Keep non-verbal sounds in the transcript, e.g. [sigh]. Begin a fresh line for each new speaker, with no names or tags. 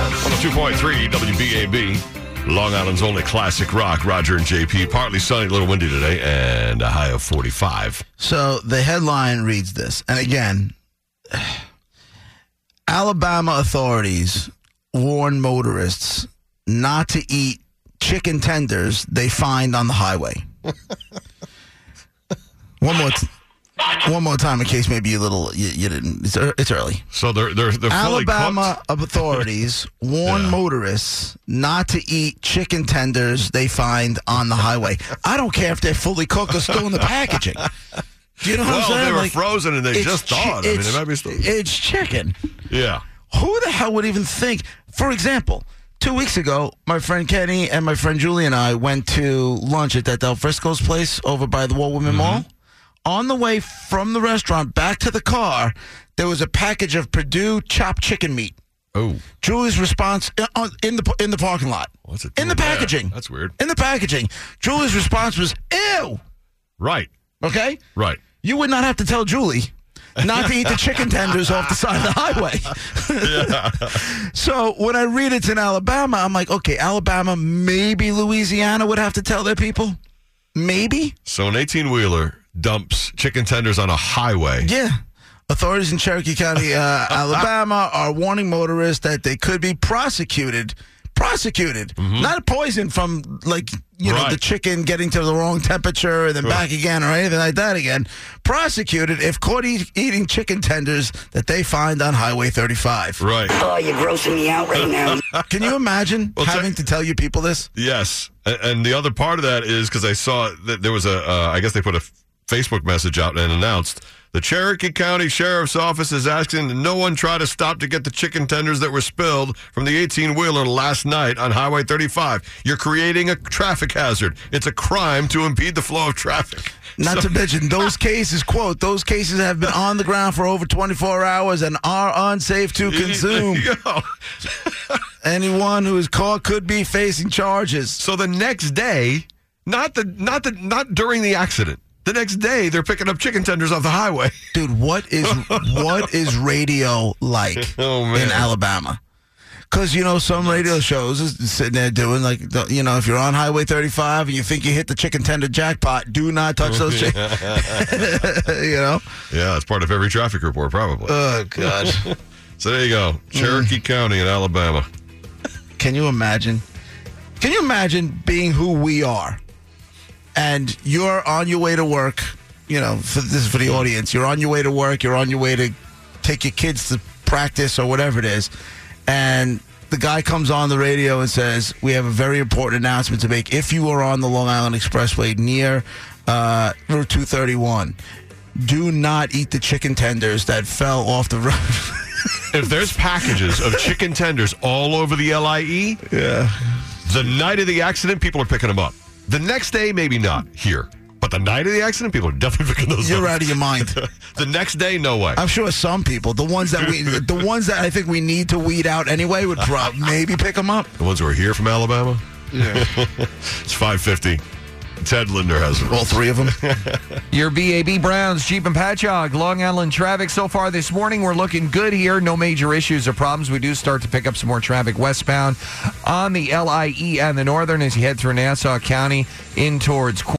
102.3 WBAB, Long Island's only classic rock. Roger and JP. Partly sunny, a little windy today, and a high of 45.
So the headline reads this, and again, [sighs] Alabama authorities warn motorists not to eat chicken tenders they find on the highway. [laughs] one more, t- one more time, in case maybe you little you, you didn't. It's, it's early.
So they're they're they're fully
Alabama
cooked.
authorities warn
Yeah.
motorists not to eat chicken tenders they find on the highway. I don't care if they're fully cooked or still in the packaging. Do you know what
Well,
I'm saying?
they were
Like,
frozen and they just
chi-
thawed. I mean, it might be still.
It's chicken.
Yeah.
Who the hell would even think? For example, two weeks ago, my friend Kenny and my friend Julie and I went to lunch at that Del Frisco's place over by the Walt Whitman mm-hmm. Mall. On the way from the restaurant back to the car, there was a package of Perdue chopped chicken meat.
Oh,
Julie's response uh, in the in the parking lot.
what's it?
In the
doing there?
packaging.
That's weird.
In the packaging. Julie's response was, "Ew."
Right.
Okay?
Right.
You would not have to tell Julie not to eat the chicken [laughs] tenders off the side of the highway. [laughs] so when I read it's in Alabama, I'm like, okay, Alabama, maybe Louisiana would have to tell their people. Maybe.
So an 18 wheeler dumps chicken tenders on a highway.
Yeah. Authorities in Cherokee County, [laughs] uh, Alabama, are warning motorists that they could be prosecuted. Prosecuted, not poisoned from like you know
Mm-hmm.
The chicken getting to the wrong temperature and then back again or anything like that again. Prosecuted if caught e- eating chicken tenders that they find on Highway 35.
Right.
Oh, you're grossing me out right now. [laughs]
Can you imagine
Well, check-
having to tell you people this?
Yes, and the other part of that is because I saw that there was a. Uh, I guess they put a f- Facebook message out and announced the Cherokee County Sheriff's Office is asking that no one try to stop to get the chicken tenders that were spilled from the 18 wheeler last night on Highway 35. You're creating a traffic hazard. It's a crime to impede the flow of traffic.
Not
So-
to mention those [laughs] cases, quote, those cases have been on the ground for over 24 hours and are unsafe to [laughs] consume.
There you go.
Anyone who is caught could be facing charges.
So the next day, not the not the not during the accident. The next day, they're picking up chicken tenders off the highway. [laughs]
Dude, what is what is radio like [laughs]
Oh,
in Alabama? Because you know some radio shows is sitting there doing like you know if you're on Highway 35 and you think you hit the chicken tender jackpot, do not touch those [laughs] chicken. you know.
Yeah, it's part of every traffic report, probably.
Oh God.
so there you go, Cherokee mm. County in Alabama.
Can you imagine? Can you imagine being who we are, and you're on your way to work? You know, for, this is for the audience. You're on your way to work. You're on your way to take your kids to practice or whatever it is, and the guy comes on the radio and says, "We have a very important announcement to make. If you are on the Long Island Expressway near uh, Route 231, do not eat the chicken tenders that fell off the road." [laughs]
If there's packages of chicken tenders all over the LIE,
yeah.
the night of the accident, people are picking them up. The next day, maybe not here, but the night of the accident, people are definitely [laughs] picking those
You're
up.
out of your mind. [laughs]
the next day, no way.
I'm sure some people, the ones that we, the ones that I think we need to weed out anyway, would probably maybe pick them up.
the ones who are here from Alabama,
Yeah, [laughs]
it's 550. Ted Linder has it.
all three of them. [laughs]
Your BAB Browns, Jeep and Patchogue, Long Island traffic so far this morning. We're looking good here. No major issues or problems. We do start to pick up some more traffic westbound on the LIE and the northern as you head through Nassau County in towards.